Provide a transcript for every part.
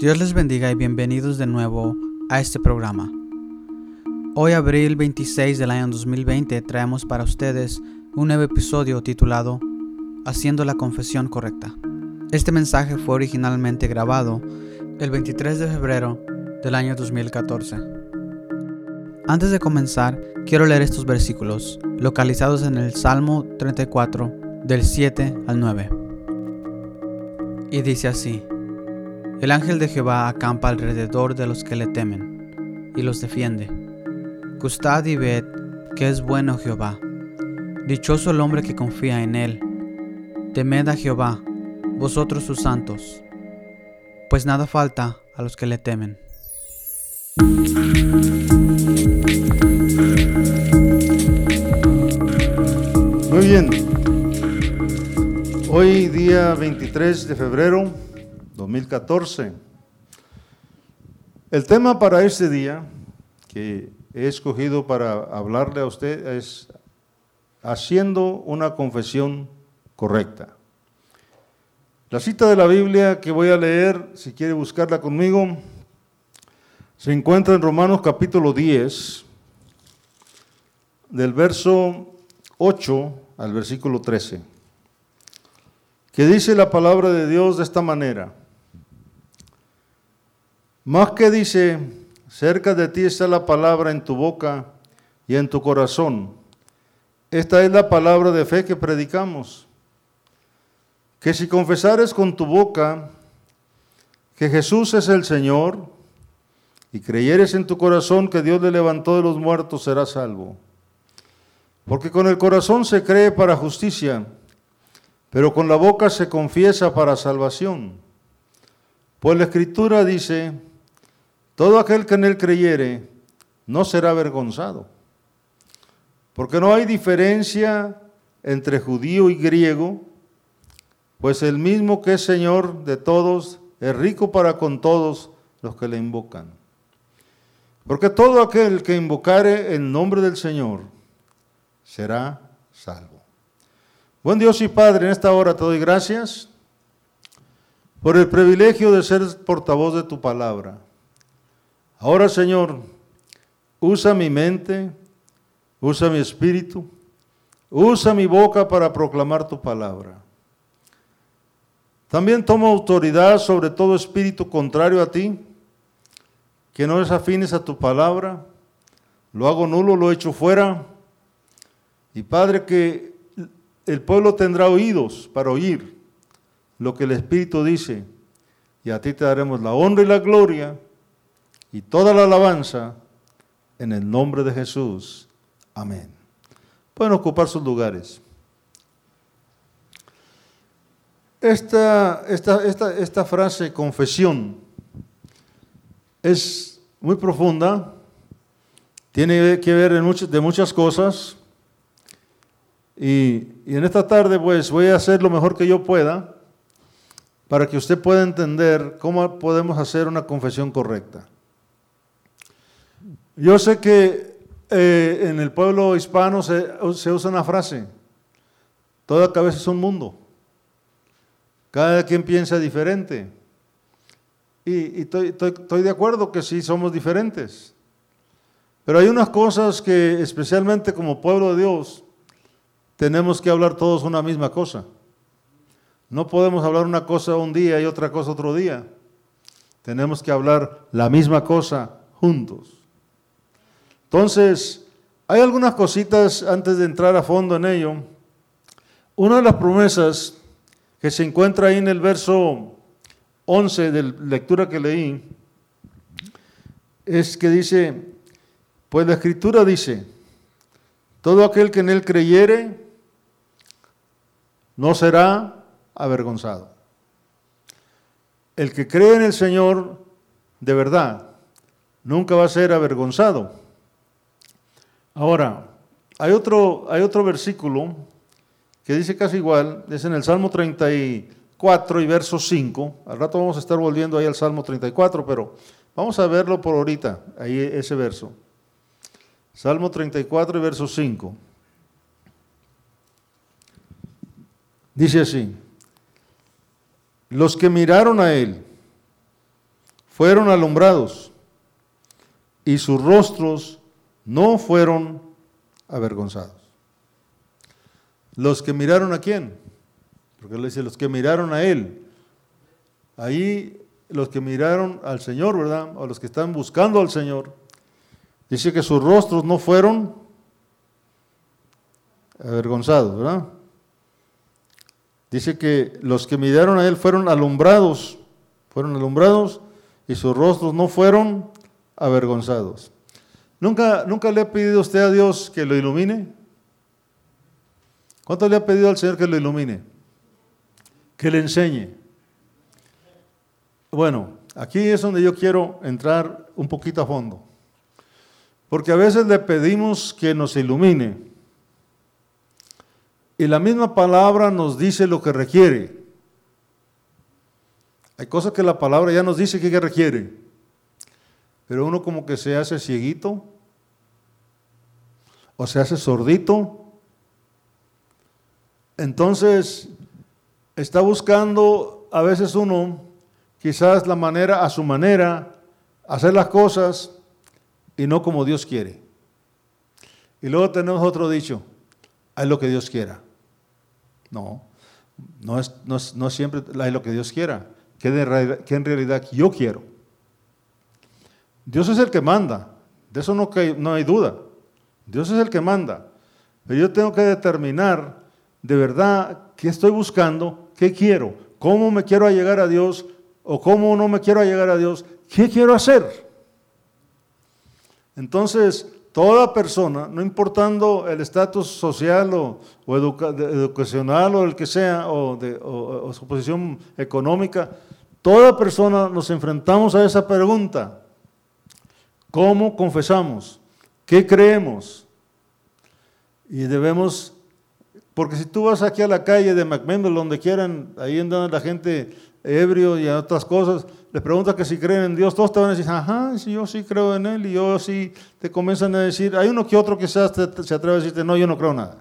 Dios les bendiga y bienvenidos de nuevo a este programa. Hoy, abril 26 del año 2020, traemos para ustedes un nuevo episodio titulado Haciendo la confesión correcta. Este mensaje fue originalmente grabado el 23 de febrero del año 2014. Antes de comenzar, quiero leer estos versículos, localizados en el Salmo 34, del 7 al 9. Y dice así, El ángel de Jehová acampa alrededor de los que le temen, y los defiende. Gustad y ved que es bueno Jehová. Dichoso el hombre que confía en él. Temed a Jehová, vosotros sus santos, pues nada falta a los que le temen. Muy bien. Hoy día 23 de febrero 2014. El tema para este día que he escogido para hablarle a usted es haciendo una confesión correcta. La cita de la Biblia que voy a leer, si quiere buscarla conmigo, se encuentra en Romanos capítulo 10, del verso 8 al versículo 13, que dice la palabra de Dios de esta manera. Más que dice, cerca de ti está la palabra en tu boca y en tu corazón. Esta es la palabra de fe que predicamos. Que si confesares con tu boca que Jesús es el Señor y creyeres en tu corazón que Dios le levantó de los muertos, serás salvo. Porque con el corazón se cree para justicia, pero con la boca se confiesa para salvación. Pues la Escritura dice, todo aquel que en él creyere no será avergonzado. Porque no hay diferencia entre judío y griego, pues el mismo que es Señor de todos es rico para con todos los que le invocan. Porque todo aquel que invocare el nombre del Señor será salvo. Buen Dios y Padre, en esta hora te doy gracias por el privilegio de ser portavoz de tu palabra. Ahora, Señor, usa mi mente, usa mi espíritu, usa mi boca para proclamar tu palabra. También tomo autoridad sobre todo espíritu contrario a ti, que no es afines a tu palabra. Lo hago nulo, lo echo fuera. Y Padre, que el pueblo tendrá oídos para oír lo que el Espíritu dice. Y a ti te daremos la honra y la gloria y toda la alabanza en el nombre de Jesús. Amén. Pueden ocupar sus lugares. Esta, esta, esta, esta frase, confesión, es muy profunda, tiene que ver en de muchas cosas. Y, y en esta tarde, pues, voy a hacer lo mejor que yo pueda para que usted pueda entender cómo podemos hacer una confesión correcta. Yo sé que eh, en el pueblo hispano se, usa una frase, toda cabeza es un mundo, cada quien piensa diferente. Y, estoy, de acuerdo que sí somos diferentes. Pero hay unas cosas que, especialmente como pueblo de Dios, tenemos que hablar todos una misma cosa. No podemos hablar una cosa un día y otra cosa otro día. Tenemos que hablar la misma cosa juntos. Entonces, hay algunas cositas antes de entrar a fondo en ello. Una de las promesas que se encuentra ahí en el verso 11 de la lectura que leí es que dice, pues la escritura dice, todo aquel que en él creyere no será avergonzado. El que cree en el Señor de verdad nunca va a ser avergonzado. Ahora, hay otro, hay otro versículo que dice casi igual, es en el Salmo 34 y verso 5. Al rato vamos a estar volviendo ahí al Salmo 34, pero vamos a verlo por ahorita, ahí ese verso. Salmo 34 y verso 5. Dice así, los que miraron a Él fueron alumbrados y sus rostros no fueron avergonzados. Los que miraron a quién? Porque le dice los que miraron a él. Ahí los que miraron al Señor, ¿verdad? O los que están buscando al Señor. Dice que sus rostros no fueron avergonzados, ¿verdad? Dice que los que miraron a él fueron alumbrados, fueron alumbrados y sus rostros no fueron avergonzados. ¿Nunca, nunca le ha pedido usted a Dios que lo ilumine? ¿Cuánto le ha pedido al Señor que lo ilumine? Que le enseñe. Bueno, aquí es donde yo quiero entrar un poquito a fondo. Porque a veces le pedimos que nos ilumine. Y la misma palabra nos dice lo que requiere. Hay cosas que la palabra ya nos dice que requiere. Pero uno como que se hace cieguito o se hace sordito. Entonces está buscando a veces uno quizás la manera, a su manera, hacer las cosas y no como Dios quiere. Y luego tenemos otro dicho, haz lo que Dios quiera. No, no es, no siempre es lo que Dios quiera, que, en realidad yo quiero. Dios es el que manda, de eso no, hay duda. Dios es el que manda. Pero yo tengo que determinar de verdad qué estoy buscando, qué quiero, cómo me quiero llegar a Dios o cómo no me quiero llegar a Dios, qué quiero hacer. Entonces, Toda persona, no importando el estatus social o, educacional o el que sea, o, o su posición económica, toda persona nos enfrentamos a esa pregunta. ¿Cómo confesamos? ¿Qué creemos? Y debemos, porque si tú vas aquí a la calle de McMendel, donde quieran, ahí en la gente ebrio y otras cosas, les preguntas que si creen en Dios, todos te van a decir, ajá, si yo sí creo en Él, y yo sí te comienzan a decir, hay uno que otro que se atreve a decirte, no, yo no creo nada.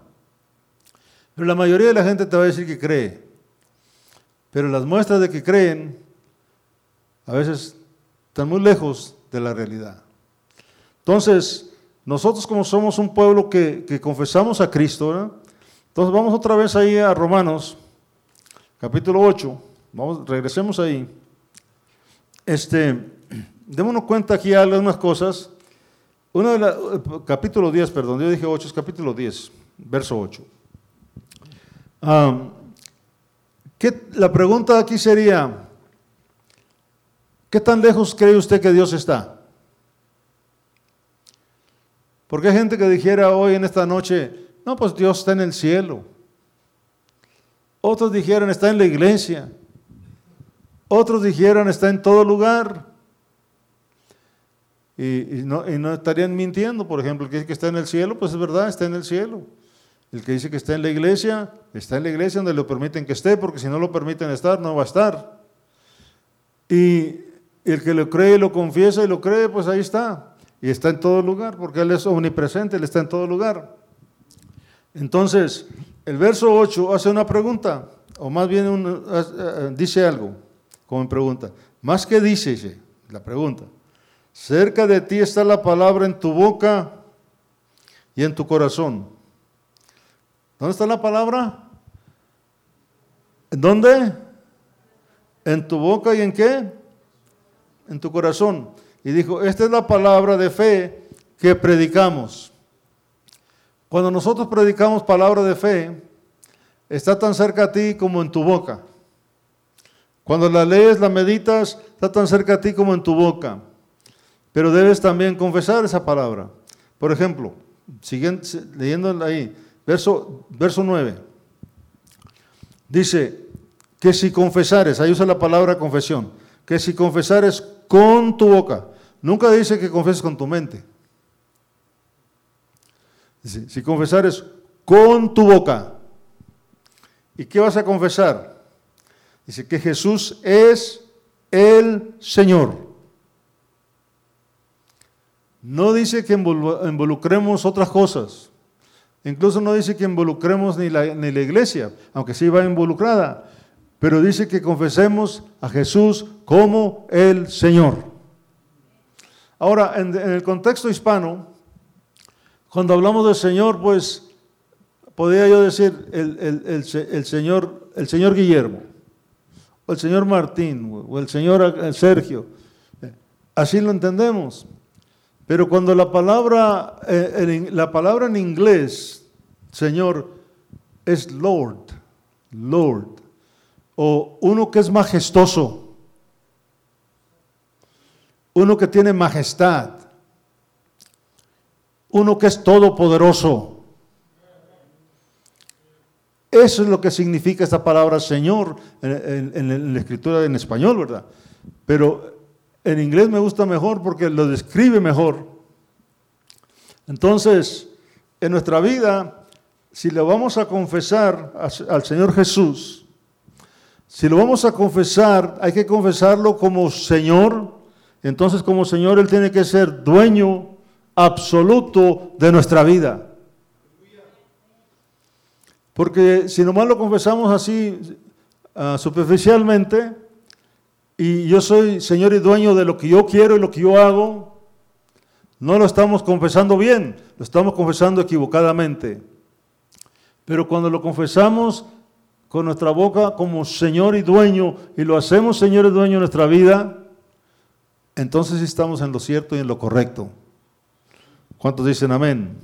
Pero la mayoría de la gente te va a decir que cree. Pero las muestras de que creen a veces están muy lejos de la realidad. Entonces, nosotros como somos un pueblo que, confesamos a Cristo, entonces vamos otra vez ahí a Romanos, capítulo 8. Vamos, regresemos ahí. Este, démonos cuenta aquí algunas cosas. Uno de la, capítulo 10, perdón, yo dije 8, es capítulo 10, verso 8. la pregunta aquí sería, ¿qué tan lejos cree usted que Dios está? Porque hay gente que dijera hoy en esta noche, no, pues Dios está en el cielo. Otros dijeron, está en la iglesia. Otros dijeron, está en todo lugar. Y, no, estarían mintiendo, por ejemplo, el que dice que está en el cielo, pues es verdad, está en el cielo. El que dice que está en la iglesia, está en la iglesia donde lo permiten que esté, porque si no lo permiten estar, no va a estar. Y el que lo cree, lo confiesa y lo cree, pues ahí está. Y está en todo lugar, porque Él es omnipresente, Él está en todo lugar. Entonces, el verso 8 hace una pregunta, o más bien dice algo como pregunta. Más que dice, la pregunta. Cerca de ti está la palabra en tu boca y en tu corazón. ¿Dónde está la palabra? ¿En dónde? En tu boca y en qué? En tu corazón. Y dijo, esta es la palabra de fe que predicamos. Cuando nosotros predicamos palabra de fe, está tan cerca a ti como en tu boca. Cuando la lees, la meditas, está tan cerca a ti como en tu boca. Pero debes también confesar esa palabra. Por ejemplo, leyendo ahí, verso, verso 9. Dice que si confesares, ahí usa la palabra confesión, que si confesares con tu boca, nunca dice que confeses con tu mente. Dice, si confesares con tu boca, ¿y qué vas a confesar? Dice que Jesús es el Señor. No dice que involucremos otras cosas. Incluso no dice que involucremos ni la, ni la iglesia, aunque sí va involucrada. Pero dice que confesemos a Jesús como el Señor. Ahora, en, el contexto hispano, cuando hablamos del Señor, pues podría yo decir el, el- el el señor, el señor Guillermo, o el señor Martín, o el señor Sergio. Así lo entendemos. Pero cuando la palabra, eh, la palabra en inglés, Señor, es Lord, Lord, o uno que es majestuoso, uno que tiene majestad, uno que es todopoderoso. Eso es lo que significa esta palabra Señor en, en- la escritura en español, ¿verdad? Pero en inglés me gusta mejor porque lo describe mejor. Entonces, en nuestra vida, si le vamos a confesar al Señor Jesús, si lo vamos a confesar, hay que confesarlo como Señor. Entonces, como Señor, Él tiene que ser dueño absoluto de nuestra vida. Porque si nomás lo confesamos así ah, superficialmente, y yo soy Señor y dueño de lo que yo quiero y lo que yo hago, no lo estamos confesando bien, lo estamos confesando equivocadamente. Pero cuando lo confesamos con nuestra boca como Señor y dueño, y lo hacemos Señor y dueño de nuestra vida, entonces estamos en lo cierto y en lo correcto. ¿Cuántos dicen amén?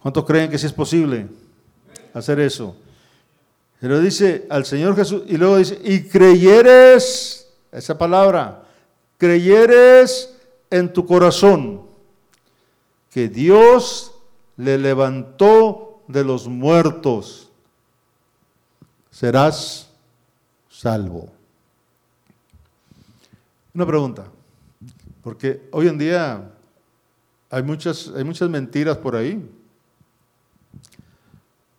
¿Cuántos creen que sí es posible hacer eso? Pero dice al Señor Jesús, y luego dice, y creyeres, esa palabra, creyeres en tu corazón que Dios le levantó de los muertos, serás salvo. Una pregunta, porque hoy en día hay muchas, hay muchas mentiras por ahí.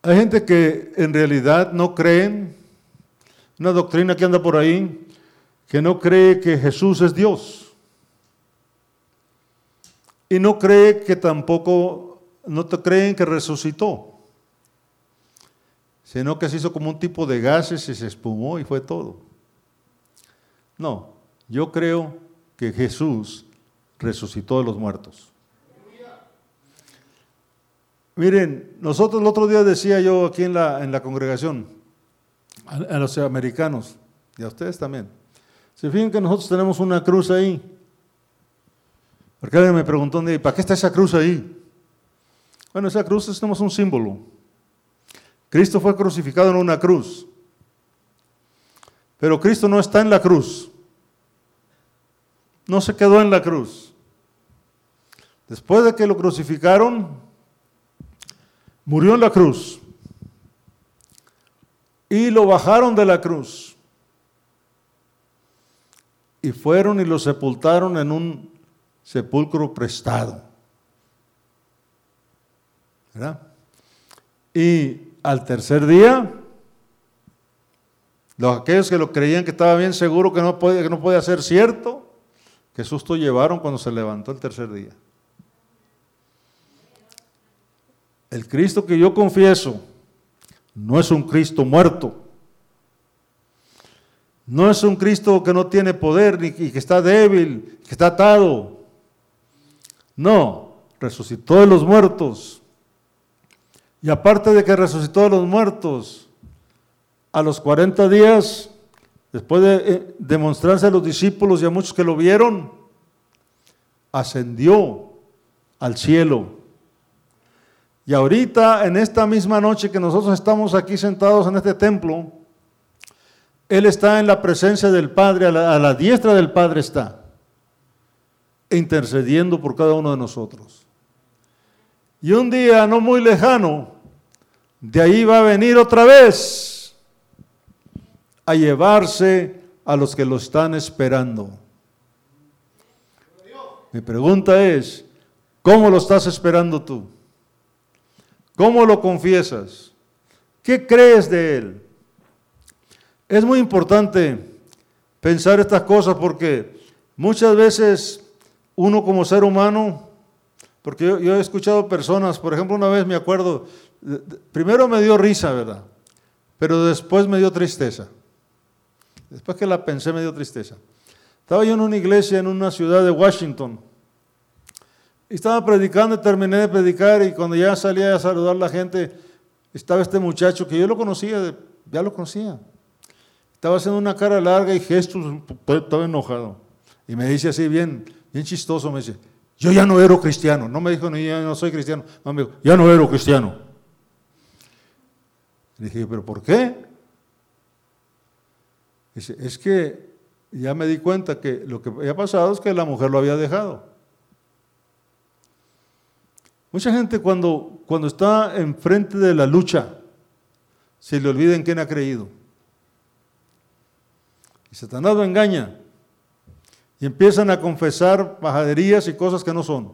Hay gente que en realidad no creen, una doctrina que anda por ahí, que no cree que Jesús es Dios. Y no cree que tampoco, no te creen que resucitó, sino que se hizo como un tipo de gases y se espumó y fue todo. No, yo creo que Jesús resucitó de los muertos. Miren, nosotros el otro día decía yo aquí en la, en la congregación, a, los americanos y a ustedes también, se fijan que nosotros tenemos una cruz ahí. Porque alguien me preguntó, ¿para qué está esa cruz ahí? Bueno, esa cruz es tenemos un símbolo. Cristo fue crucificado en una cruz. Pero Cristo no está en la cruz. No se quedó en la cruz. Después de que lo crucificaron, murió en la cruz. Y lo bajaron de la cruz. Y fueron y lo sepultaron en un sepulcro prestado. ¿Verdad? Y al tercer día, los aquellos que lo creían que estaba bien seguro que no podía, que no podía ser cierto, qué susto llevaron cuando se levantó el tercer día. El Cristo que yo confieso no es un Cristo muerto. No es un Cristo que no tiene poder ni que está débil, que está atado. No, resucitó de los muertos. Y aparte de que resucitó de los muertos, a los 40 días, después de eh, demostrarse a los discípulos y a muchos que lo vieron, ascendió al cielo. Y ahorita, en esta misma noche que nosotros estamos aquí sentados en este templo, Él está en la presencia del Padre, a la, a la diestra del Padre está, intercediendo por cada uno de nosotros. Y un día no muy lejano, de ahí va a venir otra vez a llevarse a los que lo están esperando. Mi pregunta es, ¿cómo lo estás esperando tú? ¿Cómo lo confiesas? ¿Qué crees de Él? Es muy importante pensar estas cosas porque muchas veces uno como ser humano, porque yo, yo he escuchado personas, por ejemplo, una vez me acuerdo, primero me dio risa, ¿verdad? Pero después me dio tristeza. Después que la pensé me dio tristeza. Estaba yo en una iglesia en una ciudad de Washington Y estaba predicando terminé de predicar y cuando ya salía a saludar a la gente, estaba este muchacho que yo lo conocía, ya lo conocía. Estaba haciendo una cara larga y gestos, estaba enojado. Y me dice así, bien, bien chistoso, me dice, yo ya no era cristiano. No me dijo, ni yo no soy cristiano. No, me dijo, ya no era cristiano. Le dije, ¿pero por qué? Dice, es que ya me di cuenta que lo que había pasado es que la mujer lo había dejado. Mucha gente cuando, cuando está enfrente de la lucha, se le olvida en quién ha creído. Y Satanás lo engaña. Y empiezan a confesar bajaderías y cosas que no son.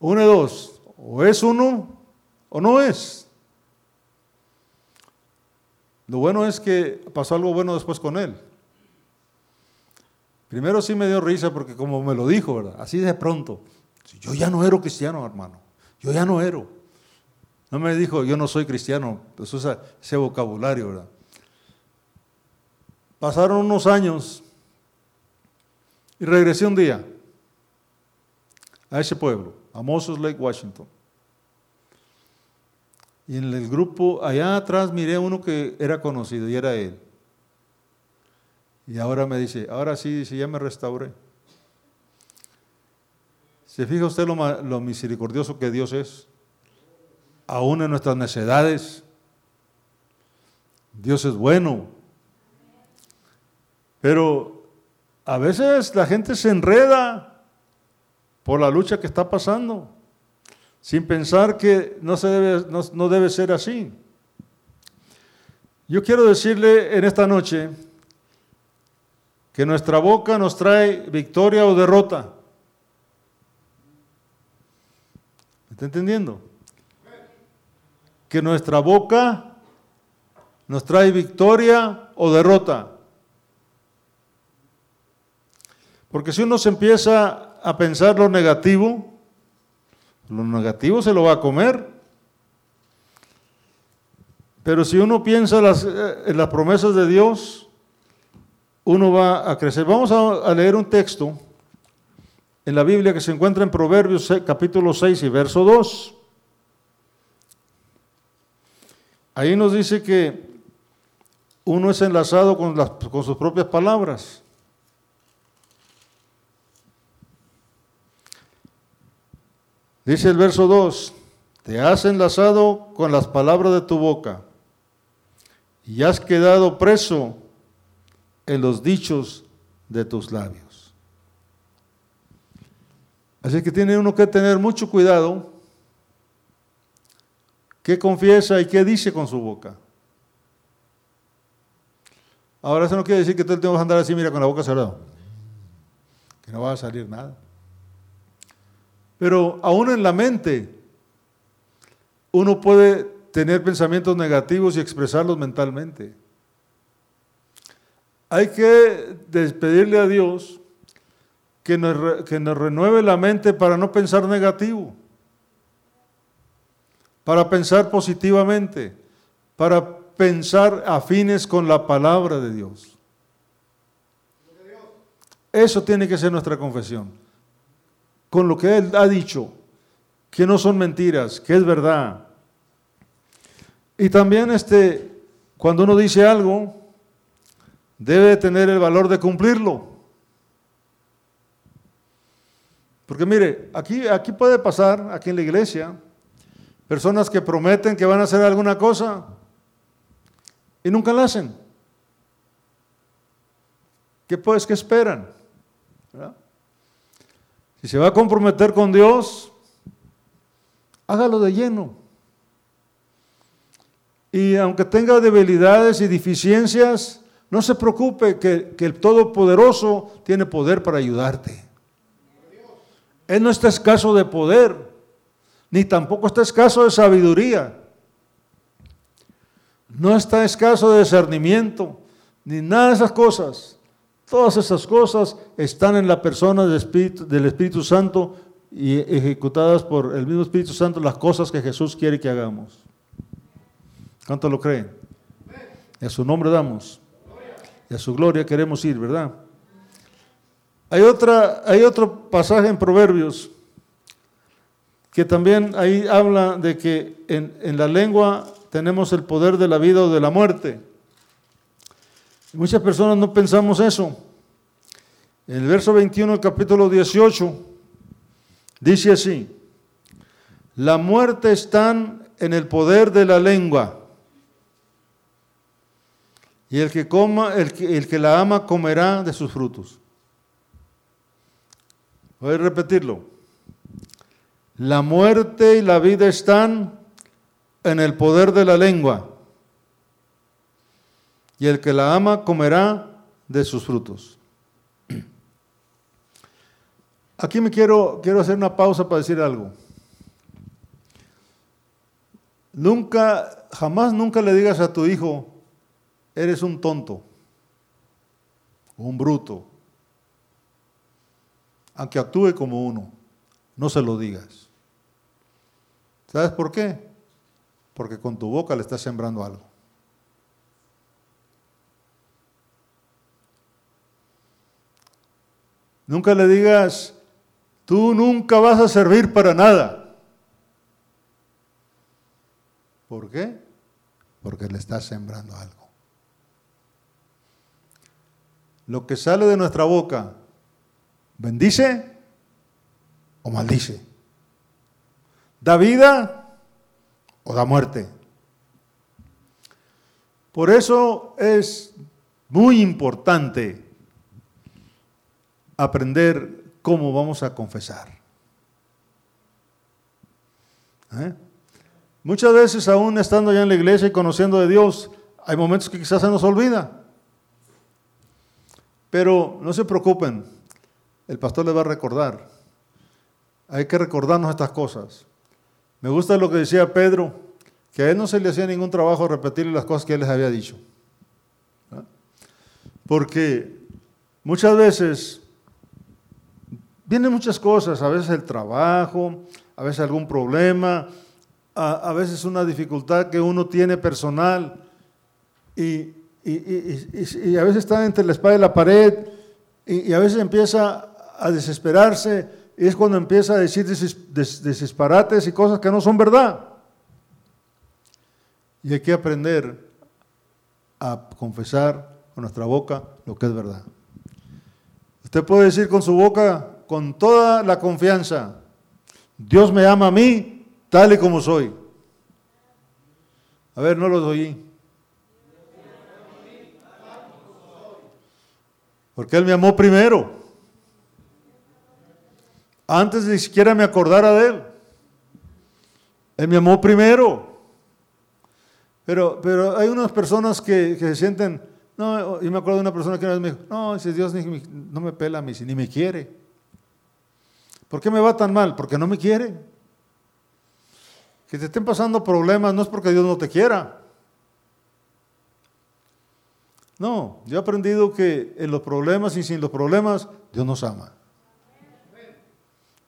Uno de dos, o es uno o no es. Lo bueno es que pasó algo bueno después con él. Primero sí me dio risa porque como me lo dijo, ¿verdad? Así de pronto. Yo ya no era cristiano, hermano. Yo ya no era. No me dijo, yo no soy cristiano. Eso es ese vocabulario, ¿verdad? Pasaron unos años y regresé un día a ese pueblo, a Moses Lake, Washington. Y en el grupo, allá atrás miré a uno que era conocido y era él. Y ahora me dice, ahora sí, dice, ya me restauré. ¿Se fija usted lo, lo misericordioso que Dios es? Aún en nuestras necedades. Dios es bueno. Pero a veces la gente se enreda por la lucha que está pasando, sin pensar que no, se debe, no, debe ser así. Yo quiero decirle en esta noche que nuestra boca nos trae victoria o derrota. ¿Me está entendiendo? Que nuestra boca nos trae victoria o derrota. Porque si uno se empieza a pensar lo negativo, lo negativo se lo va a comer. Pero si uno piensa eh, en las promesas de Dios, uno va a crecer. Vamos a, leer un texto en la Biblia que se encuentra en Proverbios capítulo 6 y verso 2. Ahí nos dice que uno es enlazado con, con sus propias palabras. Dice el verso 2, te has enlazado con las palabras de tu boca y has quedado preso en los dichos de tus labios. Así que tiene uno que tener mucho cuidado qué confiesa y qué dice con su boca. Ahora eso no quiere decir que tú tengas que andar así, mira, con la boca cerrada, que no va a salir nada. Pero aún en la mente, uno puede tener pensamientos negativos y expresarlos mentalmente. Hay que despedirle a Dios que nos, que nos renueve la mente para no pensar negativo, para pensar positivamente, para pensar afines con la palabra de Dios. Eso tiene que ser nuestra confesión con lo que Él ha dicho, que no son mentiras, que es verdad. Y también este, cuando uno dice algo, debe tener el valor de cumplirlo. Porque mire, aquí, aquí puede pasar, aquí en la iglesia, personas que prometen que van a hacer alguna cosa y nunca la hacen. ¿Qué pues, qué esperan? ¿Verdad? Si se va a comprometer con Dios, hágalo de lleno. Y aunque tenga debilidades y deficiencias, no se preocupe que, el Todopoderoso tiene poder para ayudarte. Él no está escaso de poder, ni tampoco está escaso de sabiduría. No está escaso de discernimiento, ni nada de esas cosas. Todas esas cosas están en la persona del Espíritu, del Espíritu Santo y ejecutadas por el mismo Espíritu Santo las cosas que Jesús quiere que hagamos. ¿Cuánto lo creen? Y a su nombre damos. Y a su gloria queremos ir, ¿verdad? Hay, otra, hay otro pasaje en Proverbios que también ahí habla de que en, en la lengua tenemos el poder de la vida o de la muerte. Muchas personas no pensamos eso. En el verso 21 del capítulo 18 dice así, la muerte está en el poder de la lengua. Y el que coma, el que, el que la ama comerá de sus frutos. Voy a repetirlo. La muerte y la vida están en el poder de la lengua. Y el que la ama comerá de sus frutos. Aquí me quiero, quiero hacer una pausa para decir algo. Nunca, jamás nunca le digas a tu hijo, eres un tonto, un bruto, aunque actúe como uno, no se lo digas. ¿Sabes por qué? Porque con tu boca le estás sembrando algo. Nunca le digas, tú nunca vas a servir para nada. ¿Por qué? Porque le estás sembrando algo. Lo que sale de nuestra boca, ¿bendice o maldice? ¿Da vida o da muerte? Por eso es muy importante aprender cómo vamos a confesar. ¿Eh? Muchas veces, aún estando ya en la iglesia y conociendo de Dios, hay momentos que quizás se nos olvida. Pero no se preocupen, el pastor les va a recordar. Hay que recordarnos estas cosas. Me gusta lo que decía Pedro, que a él no se le hacía ningún trabajo repetir las cosas que él les había dicho. ¿Ah? Porque muchas veces vienen muchas cosas, a veces el trabajo, a veces algún problema, a, veces una dificultad que uno tiene personal y, y, a veces está entre la espada y la pared y, a veces empieza a desesperarse y es cuando empieza a decir desesparates y cosas que no son verdad. Y hay que aprender a confesar con nuestra boca lo que es verdad. Usted puede decir con su boca, con toda la confianza, Dios me ama a mí tal y como soy. A ver, no lo oí. Porque Él me amó primero. Antes ni siquiera me acordara de Él. Él me amó primero. Pero, pero hay unas personas que, se sienten, no, yo me acuerdo de una persona que una vez me dijo, no, si Dios no me pela a mí, ni me quiere. ¿Por qué me va tan mal? Porque no me quiere. Que te estén pasando problemas no es porque Dios no te quiera. No, yo he aprendido que en los problemas y sin los problemas, Dios nos ama.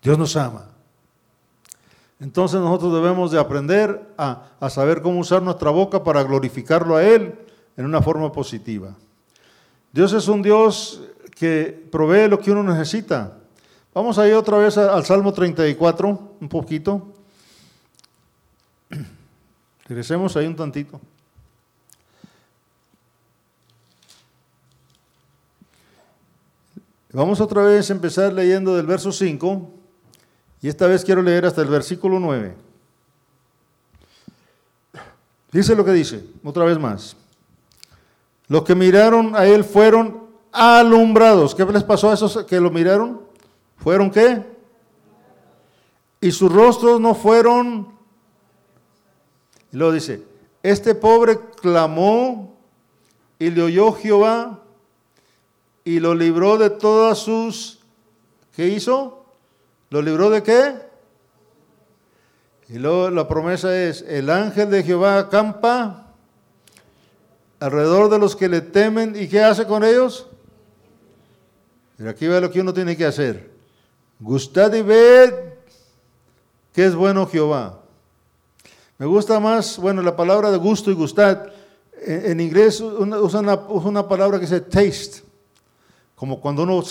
Dios nos ama. Entonces nosotros debemos de aprender a, a, saber cómo usar nuestra boca para glorificarlo a Él en una forma positiva. Dios es un Dios que provee lo que uno necesita. Vamos a ir otra vez al Salmo 34, un poquito. Regresemos ahí un tantito. Vamos otra vez a empezar leyendo del verso 5 y esta vez quiero leer hasta el versículo 9. Dice lo que dice, otra vez más. Los que miraron a él fueron alumbrados. ¿Qué les pasó a esos que lo miraron? ¿Fueron qué? Y sus rostros no fueron. Luego dice, este pobre clamó y le oyó Jehová y lo libró de todas sus... ¿Qué hizo? ¿Lo libró de qué? Y luego la promesa es, el ángel de Jehová acampa alrededor de los que le temen y ¿qué hace con ellos? Aquí ve lo que uno tiene que hacer. Gustad y ved que es bueno Jehová. Me gusta más, bueno, la palabra de gusto y gustad. En, inglés usa una, una, palabra que dice taste. como cuando uno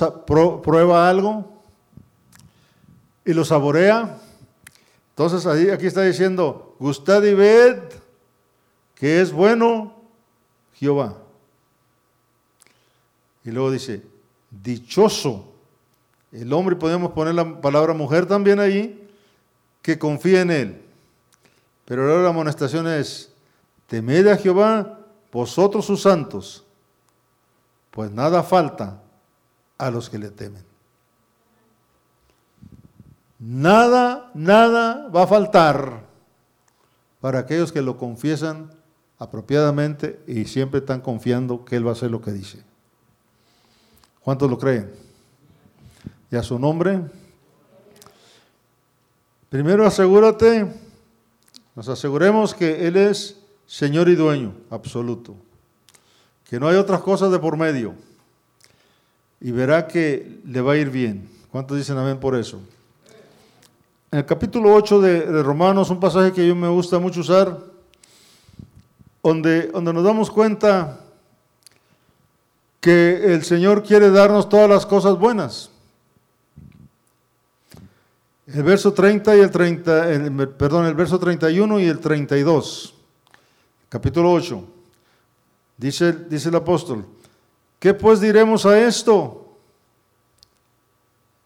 prueba algo y lo saborea. Entonces aquí está diciendo, gustad y ved que es bueno Jehová. Y luego dice, dichoso el hombre, podemos poner la palabra mujer también ahí, que confía en él. Pero ahora la amonestación es, temed a Jehová, vosotros sus santos, pues nada falta a los que le temen. Nada, nada va a faltar para aquellos que lo confiesan apropiadamente y siempre están confiando que Él va a hacer lo que dice. ¿Cuántos lo creen? ¿Y a su nombre? Primero asegúrate, nos aseguremos que Él es Señor y dueño absoluto, que no hay otras cosas de por medio y verá que le va a ir bien. ¿Cuántos dicen amén por eso? En el capítulo 8 de, Romanos, un pasaje que yo me gusta mucho usar, donde, donde nos damos cuenta que el Señor quiere darnos todas las cosas buenas. El verso 30 y el 30, perdón, el verso 31 y el 32, capítulo 8. Dice, dice el apóstol, ¿qué pues diremos a esto?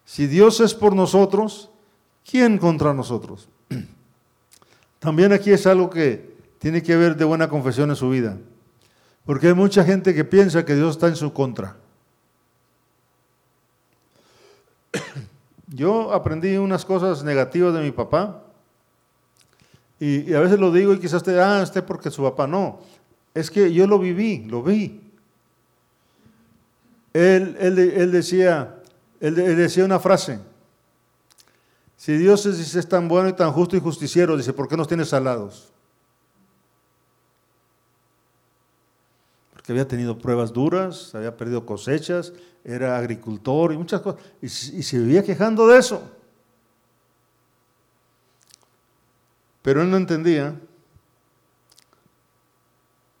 Si Dios es por nosotros, ¿quién contra nosotros? También aquí es algo que tiene que ver de buena confesión en su vida. Porque hay mucha gente que piensa que Dios está en su contra. Yo aprendí unas cosas negativas de mi papá y, a veces lo digo y quizás te, ah, esté porque su papá no. Es que yo lo viví, lo vi. Él, él, decía, él, decía una frase. Si Dios es, es tan bueno y tan justo y justiciero, dice, ¿por qué nos tiene salados? Había tenido pruebas duras, había perdido cosechas, era agricultor y muchas cosas, y, se vivía quejando de eso. Pero él no entendía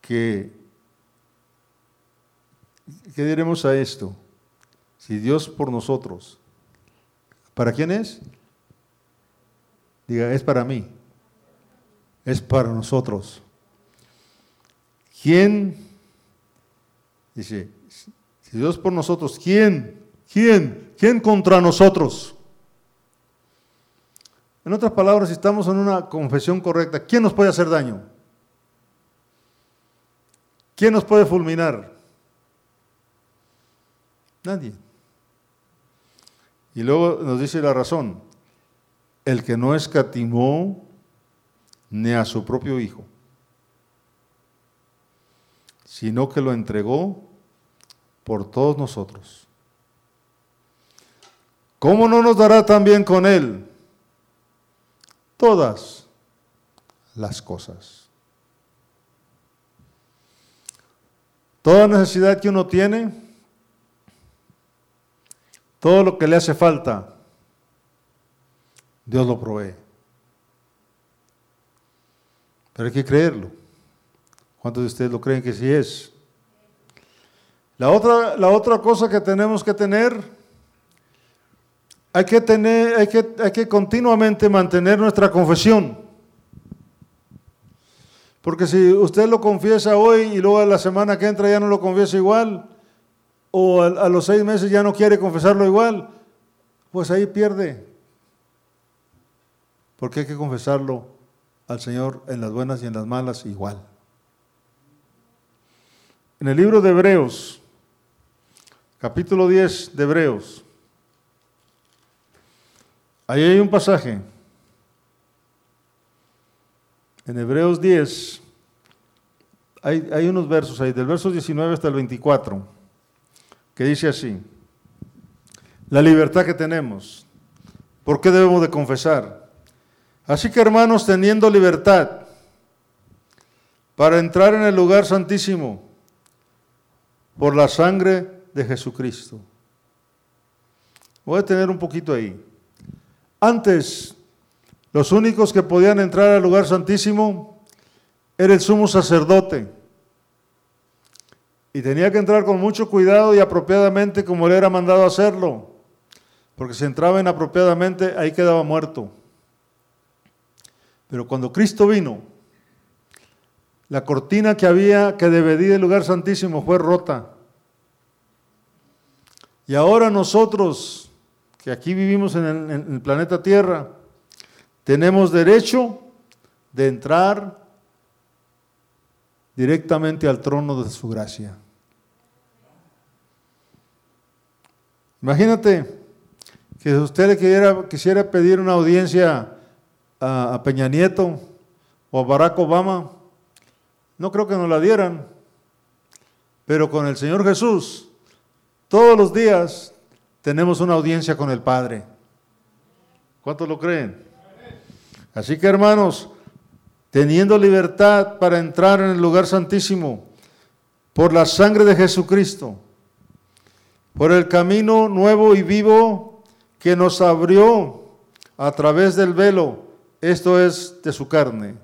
que, ¿qué diremos a esto? Si Dios por nosotros, ¿para quién es? Diga, es para mí, es para nosotros. ¿Quién? Dice, si Dios por nosotros, ¿quién? ¿Quién? ¿Quién contra nosotros? En otras palabras, si estamos en una confesión correcta, ¿quién nos puede hacer daño? ¿Quién nos puede fulminar? Nadie. Y luego nos dice la razón, el que no escatimó ni a su propio hijo, sino que lo entregó por todos nosotros. ¿Cómo no nos dará también con Él todas las cosas? Toda necesidad que uno tiene, todo lo que le hace falta, Dios lo provee. Pero hay que creerlo. ¿Cuántos de ustedes lo creen que sí es? La otra, la otra cosa que tenemos que tener, hay que, tener hay, que, hay que continuamente mantener nuestra confesión. Porque si usted lo confiesa hoy y luego a la semana que entra ya no lo confiesa igual, o a, a los seis meses ya no quiere confesarlo igual, pues ahí pierde. Porque hay que confesarlo al Señor en las buenas y en las malas igual. En el libro de Hebreos, capítulo 10 de Hebreos. Ahí hay un pasaje. En Hebreos 10 hay, hay, unos versos ahí, del verso 19 hasta el 24, que dice así, la libertad que tenemos, ¿por qué debemos de confesar? Así que hermanos, teniendo libertad para entrar en el lugar santísimo por la sangre de Jesucristo. Voy a tener un poquito ahí. Antes, los únicos que podían entrar al lugar santísimo era el sumo sacerdote. Y tenía que entrar con mucho cuidado y apropiadamente como le era mandado hacerlo. Porque si entraba inapropiadamente, ahí quedaba muerto. Pero cuando Cristo vino, la cortina que había que dividir el lugar santísimo fue rota. Y ahora nosotros, que aquí vivimos en el, planeta Tierra, tenemos derecho de entrar directamente al trono de su gracia. Imagínate que usted le quisiera, quisiera pedir una audiencia a, a, Peña Nieto o a Barack Obama, no creo que nos la dieran, pero con el Señor Jesús, todos los días tenemos una audiencia con el Padre. ¿Cuántos lo creen? Así que hermanos, teniendo libertad para entrar en el lugar santísimo por la sangre de Jesucristo, por el camino nuevo y vivo que nos abrió a través del velo, esto es de su carne,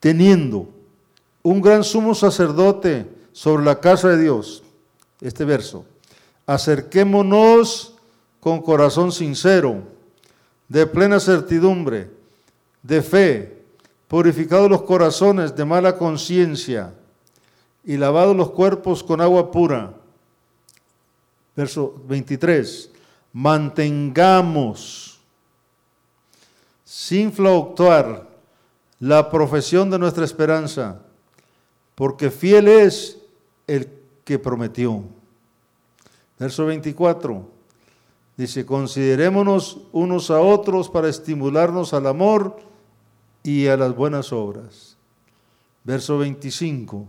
teniendo un gran sumo sacerdote sobre la casa de Dios, este verso, acerquémonos con corazón sincero, de plena certidumbre, de fe, purificados los corazones de mala conciencia y lavados los cuerpos con agua pura. Verso 23. Mantengamos sin fluctuar la profesión de nuestra esperanza, porque fiel es el que prometió. Verso 24. Dice, considerémonos unos a otros para estimularnos al amor y a las buenas obras. Verso 25.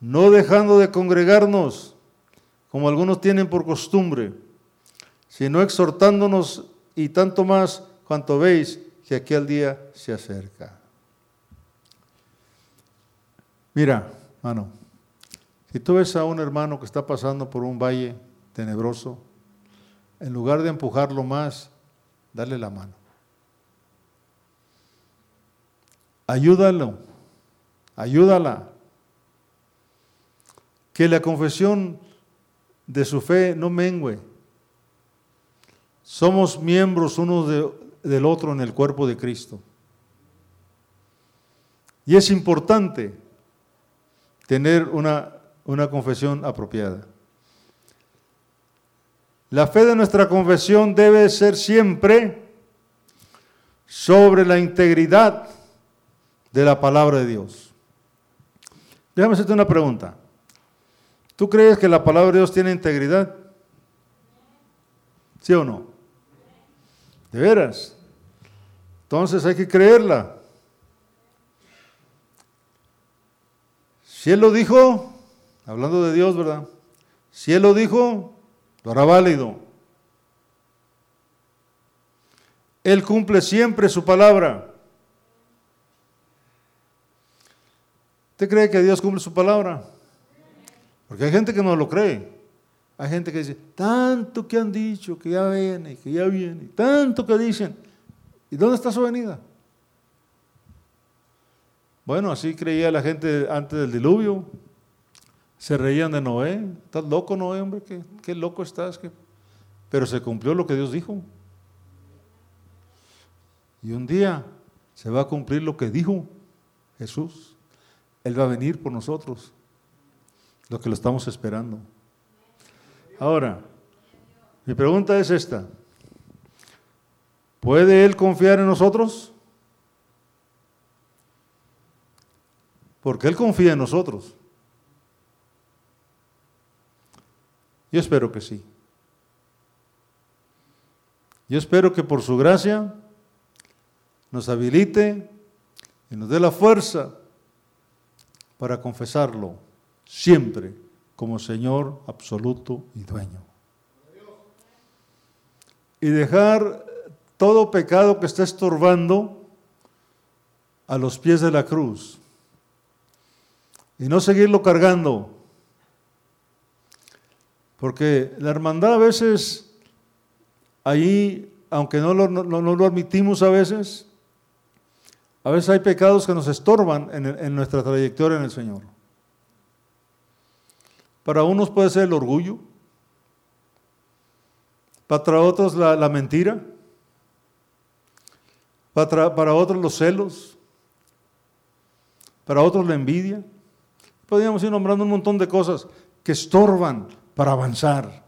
No dejando de congregarnos, como algunos tienen por costumbre, sino exhortándonos y tanto más cuanto veis que aquel día se acerca. Mira, hermano, si tú ves a un hermano que está pasando por un valle tenebroso, en lugar de empujarlo más, dale la mano. Ayúdalo, ayúdala. Que la confesión de su fe no mengue. Somos miembros uno de, del otro en el cuerpo de Cristo. Y es importante tener una, una confesión apropiada. La fe de nuestra confesión debe ser siempre sobre la integridad de la palabra de Dios. Déjame hacerte una pregunta. ¿Tú crees que la palabra de Dios tiene integridad? ¿Sí o no? ¿De veras? Entonces hay que creerla. Si Él lo dijo, hablando de Dios, ¿verdad? Si Él lo dijo, lo hará válido. Él cumple siempre su palabra. ¿Usted cree que Dios cumple su palabra? Porque hay gente que no lo cree. Hay gente que dice, tanto que han dicho, que ya viene, que ya viene, tanto que dicen. ¿Y dónde está su venida? Bueno, así creía la gente antes del diluvio. Se reían de Noé. ¿Estás loco, Noé, hombre? ¿Qué, qué loco estás? Pero se cumplió lo que Dios dijo. Y un día se va a cumplir lo que dijo Jesús. Él va a venir por nosotros, los que lo estamos esperando. Ahora, mi pregunta es esta. ¿Puede Él confiar en nosotros? Porque Él confía en nosotros. Yo espero que sí. Yo espero que por su gracia nos habilite y nos dé la fuerza para confesarlo siempre como Señor absoluto y dueño. Y dejar todo pecado que está estorbando a los pies de la cruz. Y no seguirlo cargando. Porque la hermandad a veces, ahí, aunque no lo, no, no lo admitimos a veces, a veces hay pecados que nos estorban en, en nuestra trayectoria en el Señor. Para unos puede ser el orgullo, para otros la, la mentira, para, para otros los celos, para otros la envidia. Podríamos ir nombrando un montón de cosas que estorban para avanzar.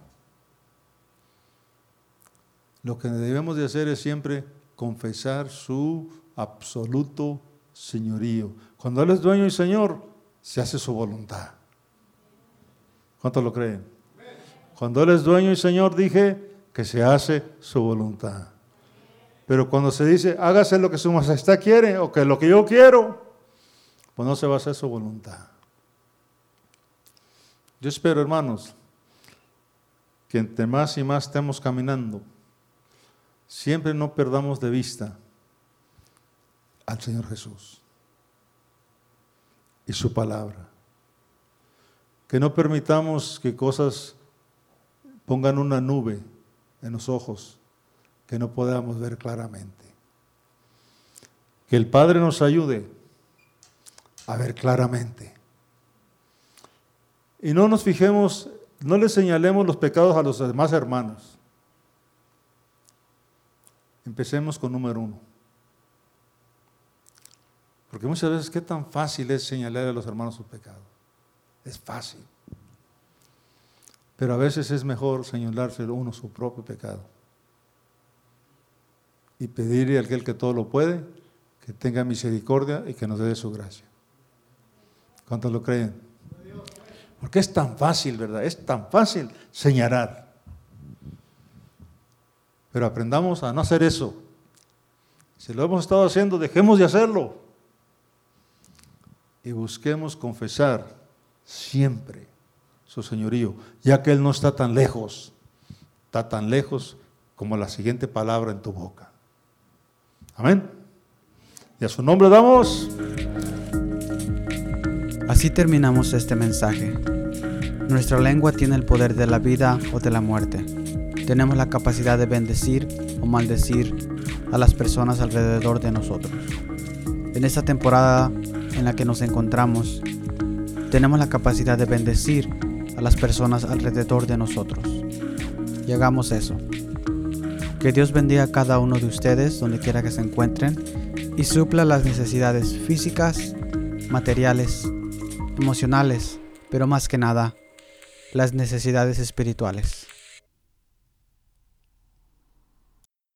Lo que debemos de hacer es siempre confesar su absoluto señorío. Cuando Él es dueño y Señor, se hace su voluntad. ¿Cuántos lo creen? Cuando Él es dueño y Señor, dije que se hace su voluntad. Pero cuando se dice, hágase lo que su majestad quiere o que lo que yo quiero, pues no se va a hacer su voluntad. Yo espero, hermanos, que entre más y más estemos caminando, siempre no perdamos de vista al Señor Jesús y su palabra. Que no permitamos que cosas pongan una nube en los ojos que no podamos ver claramente. Que el Padre nos ayude a ver claramente. Y no nos fijemos, no le señalemos los pecados a los demás hermanos. Empecemos con número uno. Porque muchas veces, ¿qué tan fácil es señalar a los hermanos sus pecados? Es fácil. Pero a veces es mejor señalarse uno su propio pecado. Y pedirle a aquel que todo lo puede, que tenga misericordia y que nos dé su gracia. ¿Cuántos lo creen? Porque es tan fácil, ¿verdad? Es tan fácil señalar. Pero aprendamos a no hacer eso. Si lo hemos estado haciendo, dejemos de hacerlo y busquemos confesar siempre su señorío, ya que Él no está tan lejos, está tan lejos como la siguiente palabra en tu boca. Amén. Y a su nombre damos. Así terminamos este mensaje. Nuestra lengua tiene el poder de la vida o de la muerte. Tenemos la capacidad de bendecir o maldecir a las personas alrededor de nosotros. En esta temporada en la que nos encontramos, tenemos la capacidad de bendecir a las personas alrededor de nosotros. Y hagamos eso. Que Dios bendiga a cada uno de ustedes donde quiera que se encuentren y supla las necesidades físicas, materiales, emocionales, pero más que nada, las necesidades espirituales.